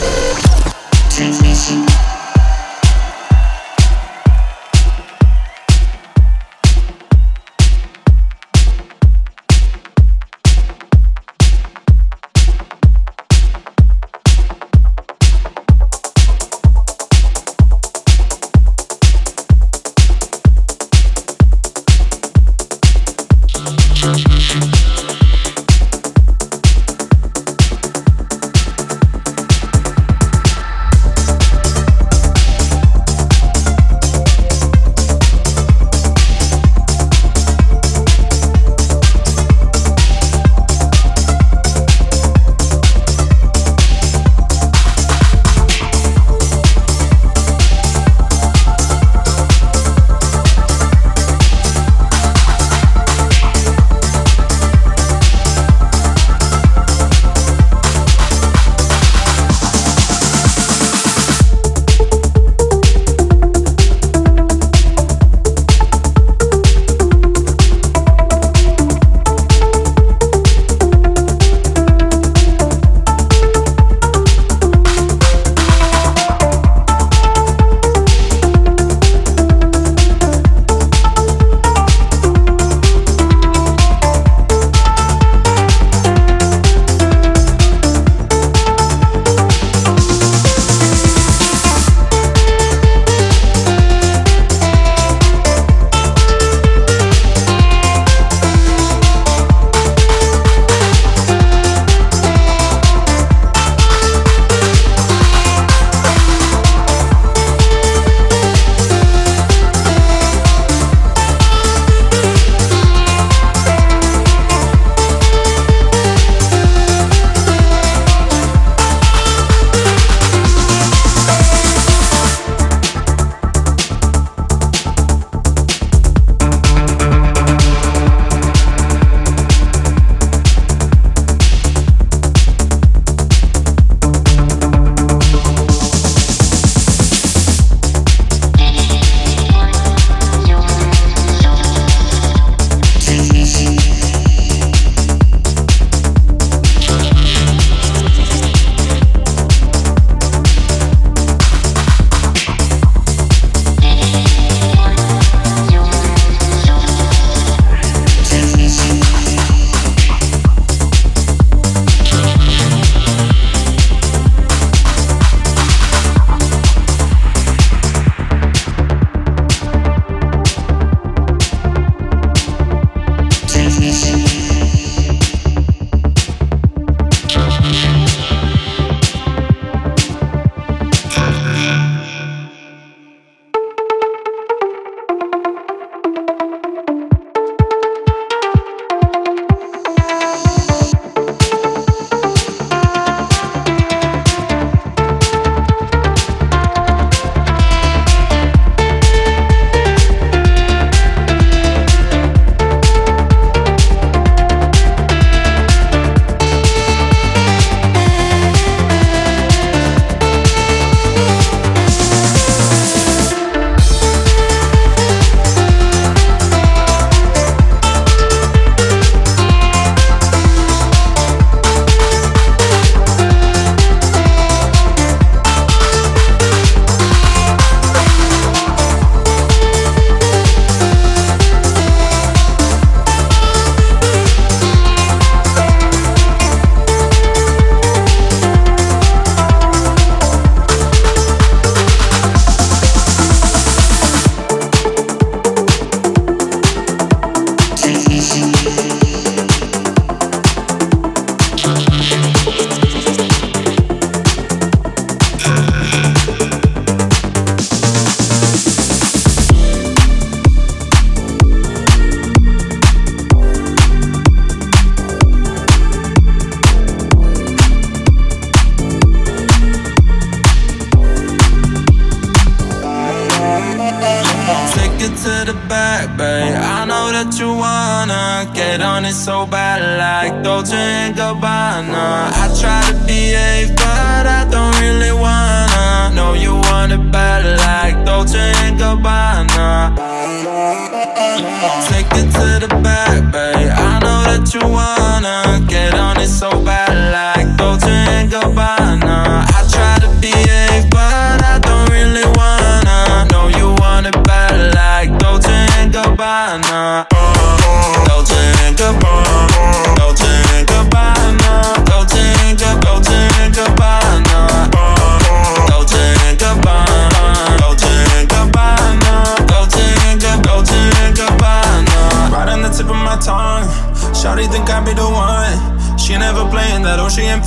wanna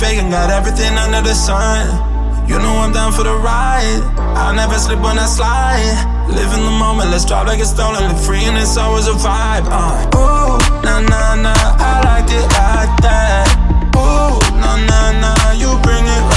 faking. Got everything under the sun. You know I'm down for the ride. I never slip when I slide. Live in the moment, let's drive like it's stolen. Live free and it's always a vibe. Uh. Ooh, nah, nah, nah, I like it like that. Ooh, nah, nah, nah, you bring it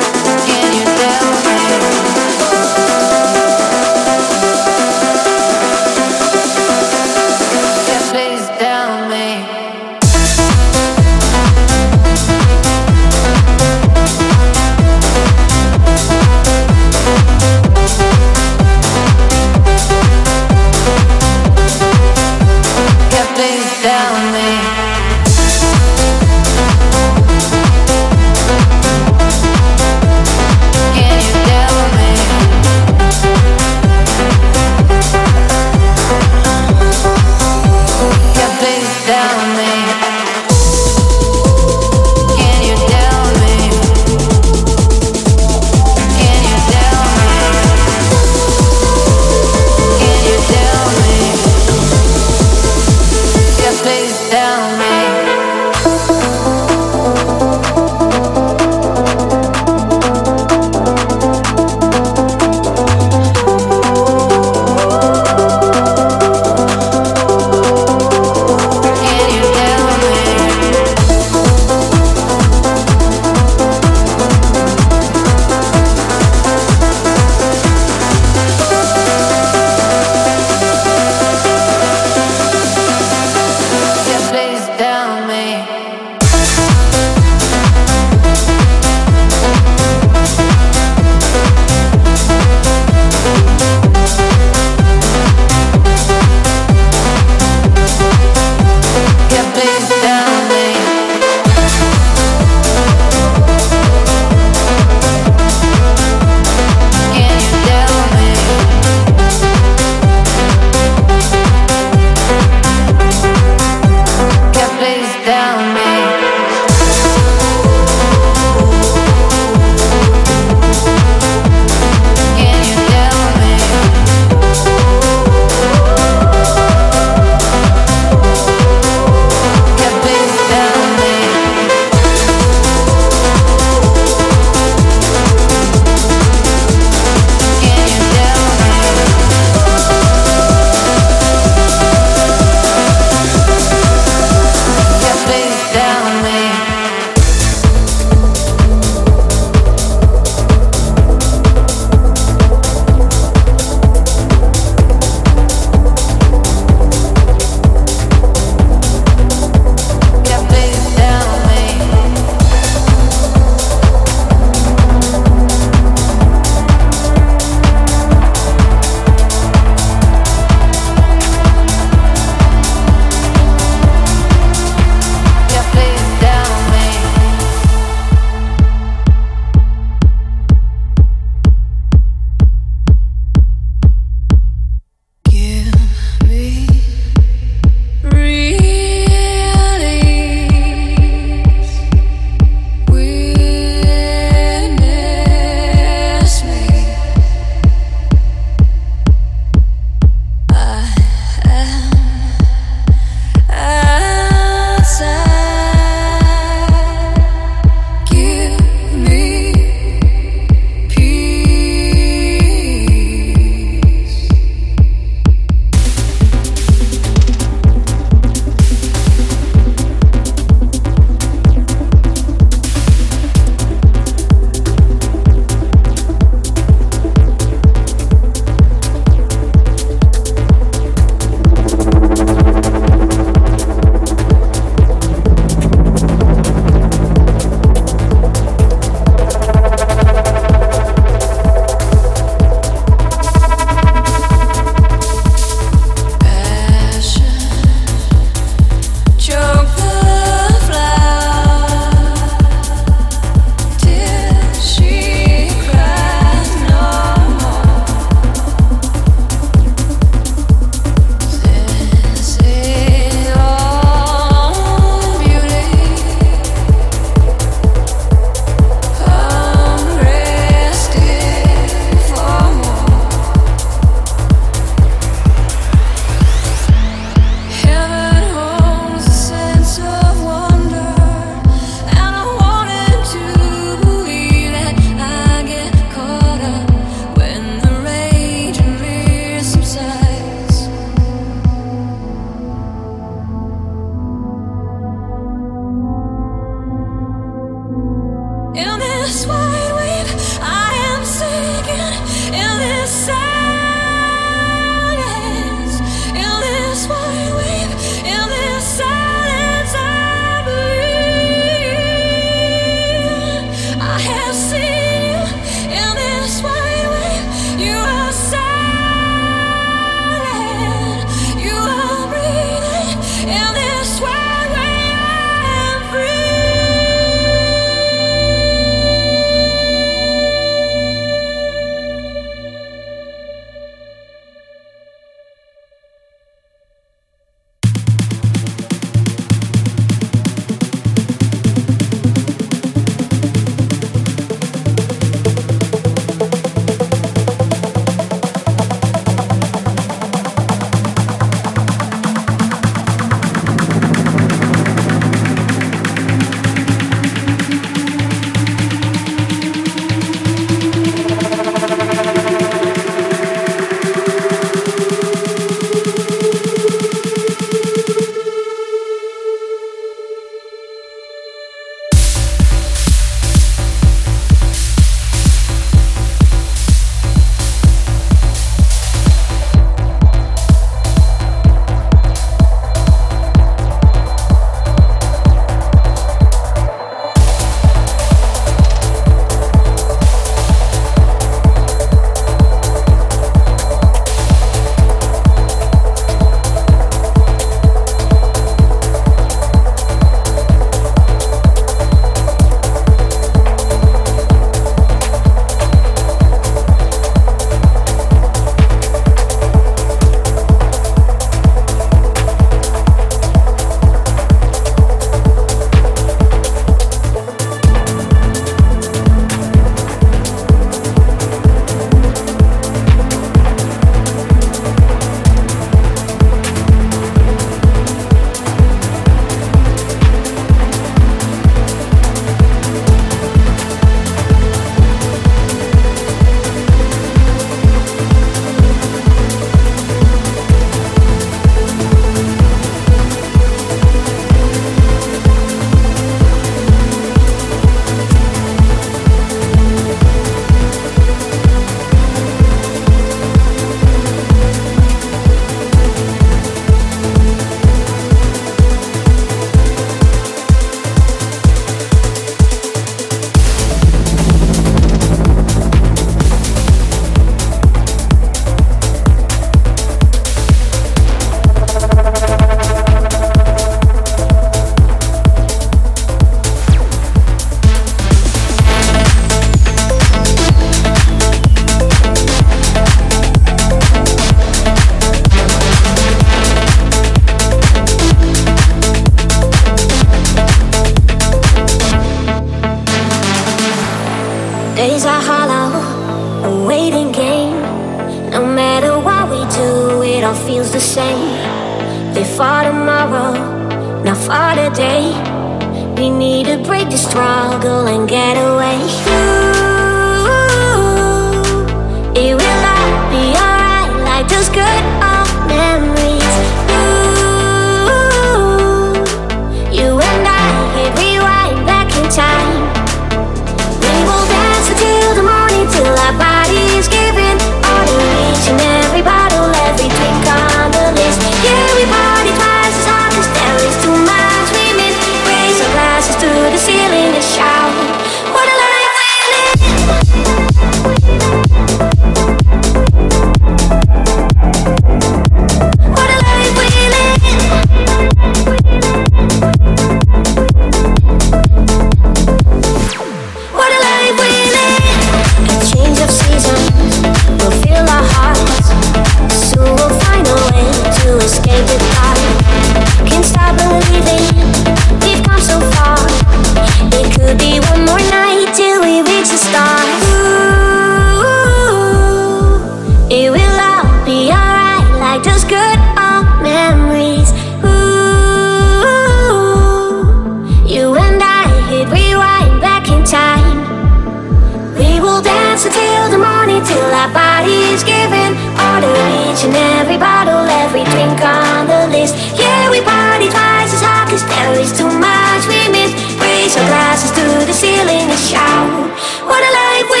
dance until the morning, till our bodies giving. Order each and every bottle, every drink on the list. Yeah, we party twice as hard, cause there is too much we miss. Raise our glasses to the ceiling and shout, What a life we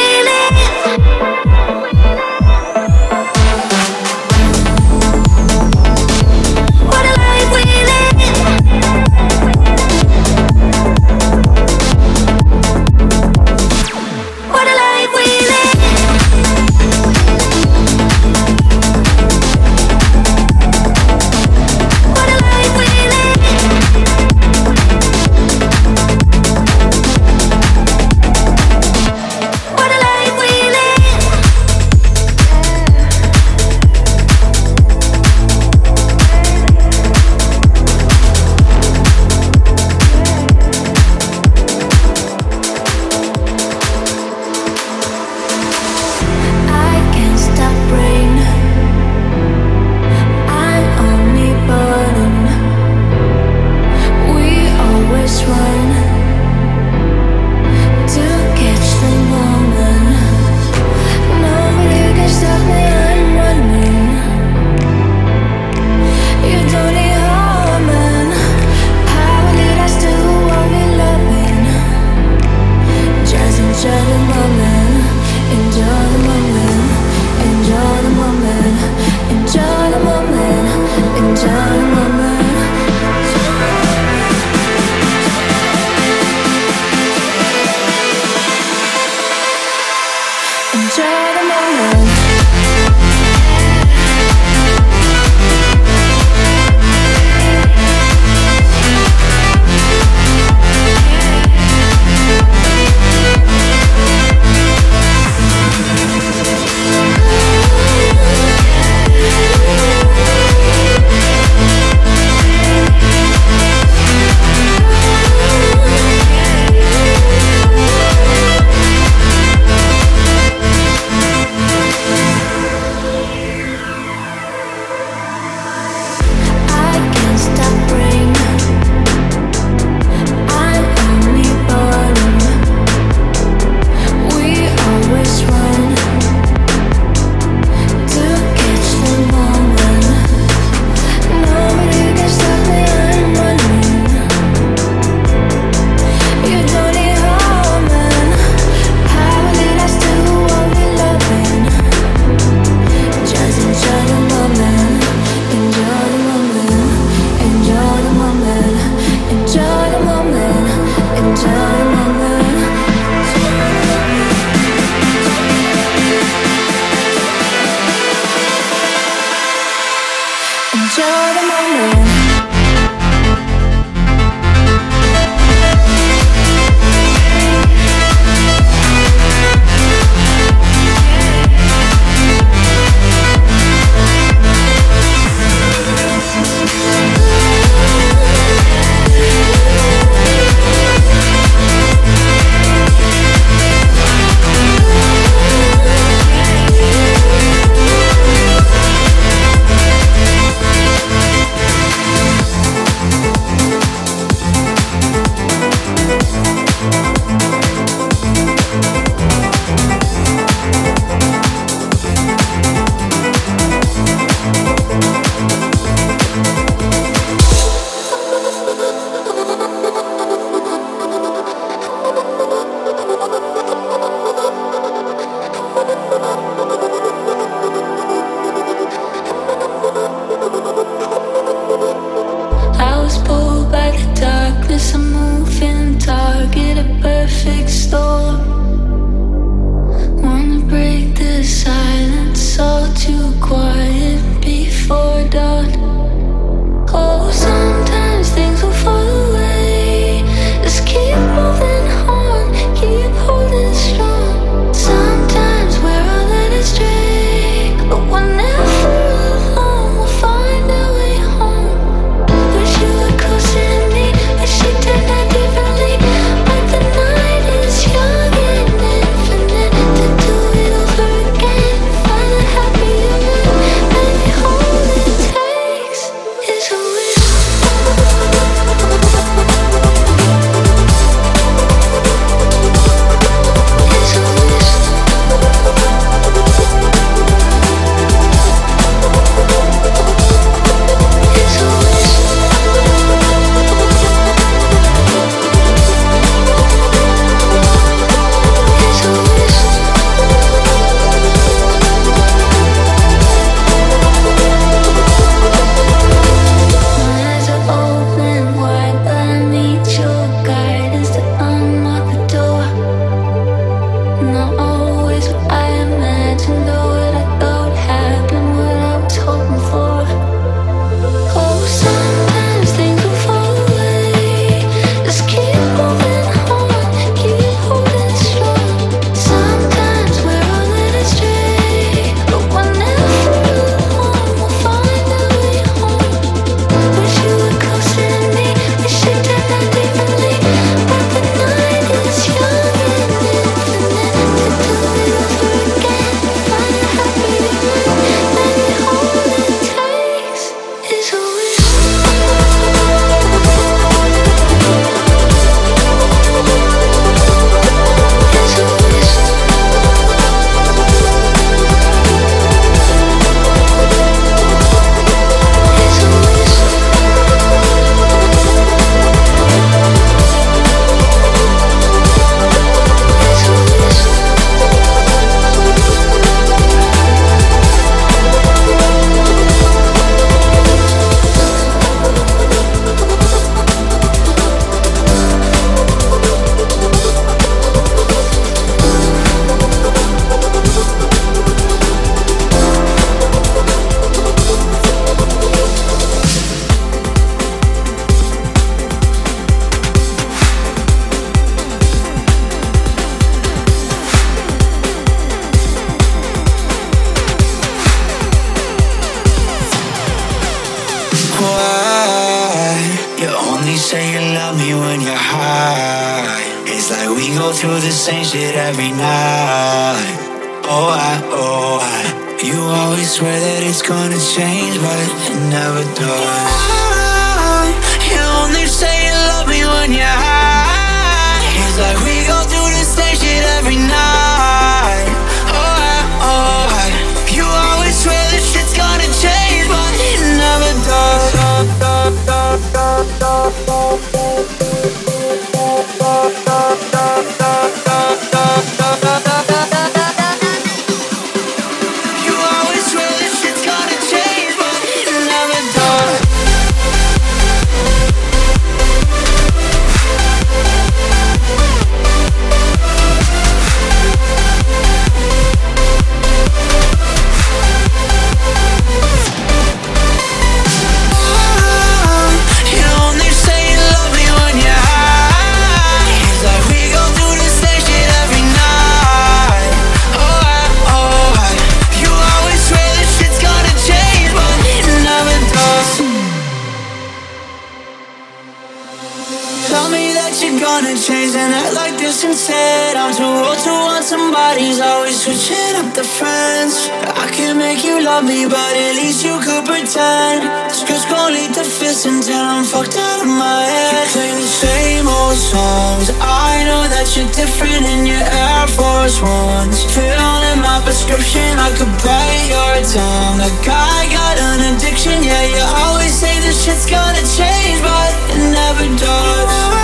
out of my head. You play the same old songs. I know that you're different in your Air Force Ones. Filling my prescription, I could bite your tongue. Like I got an addiction, yeah. You always say this shit's gonna change, but it never does.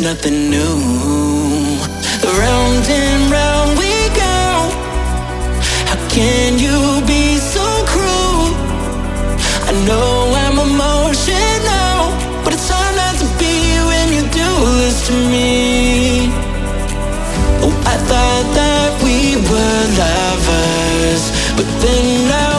nothing new. Round and round we go. How can you be so cruel? I know I'm emotional, but it's hard not to be when you do this to me. Oh, I thought that we were lovers, but then I.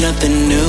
nothing new.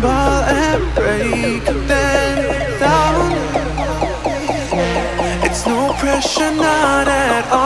ball and break them down. It's no pressure, not at all.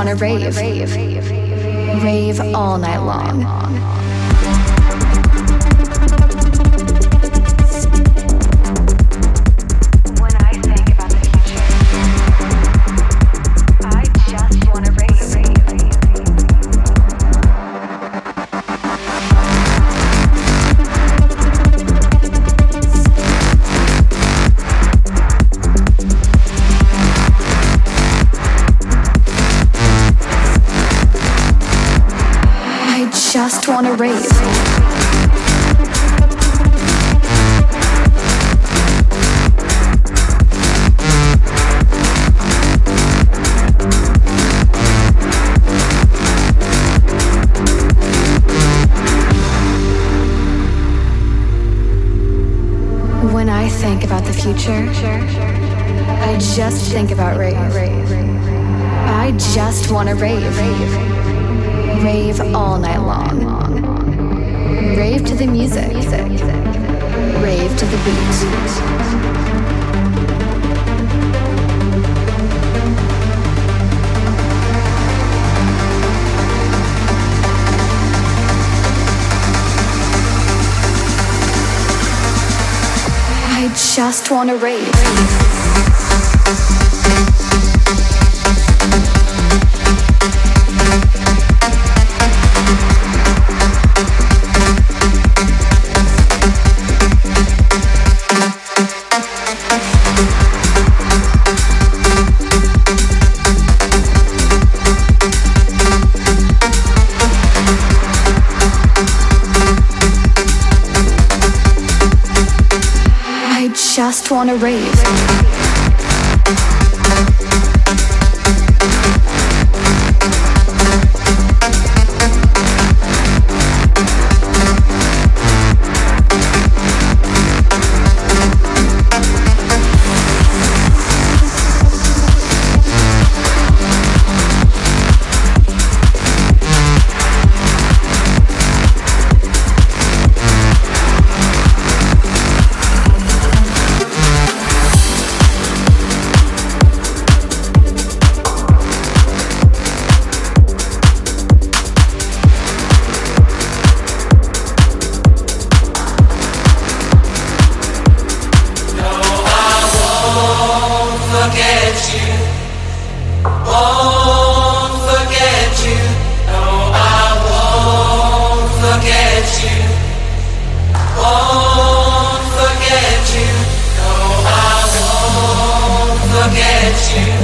Wanna rave. Future, I just think about rave. I just wanna rave. Rave all night long. Rave to the music. Rave to the beat. Just wanna rave. forget you.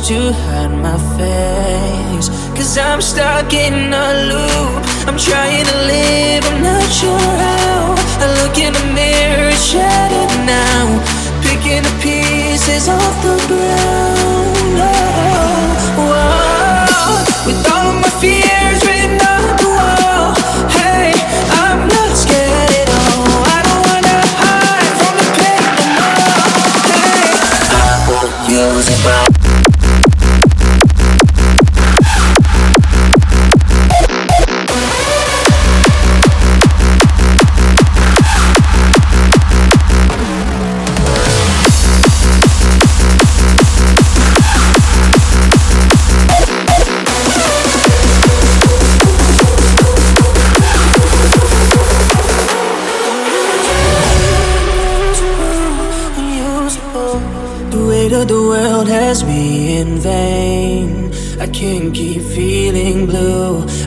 to hide my face. Cause I'm stuck in a loop. I'm trying to live, I'm not sure how. I look in the mirror, shattered now. Picking the pieces off the ground.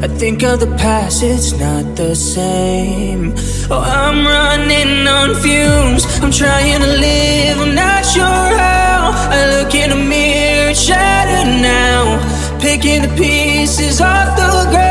Of the past, it's not the same. Oh, I'm running on fumes. I'm trying to live, I'm not sure how. I look in the mirror, shattered now. Picking the pieces off the ground.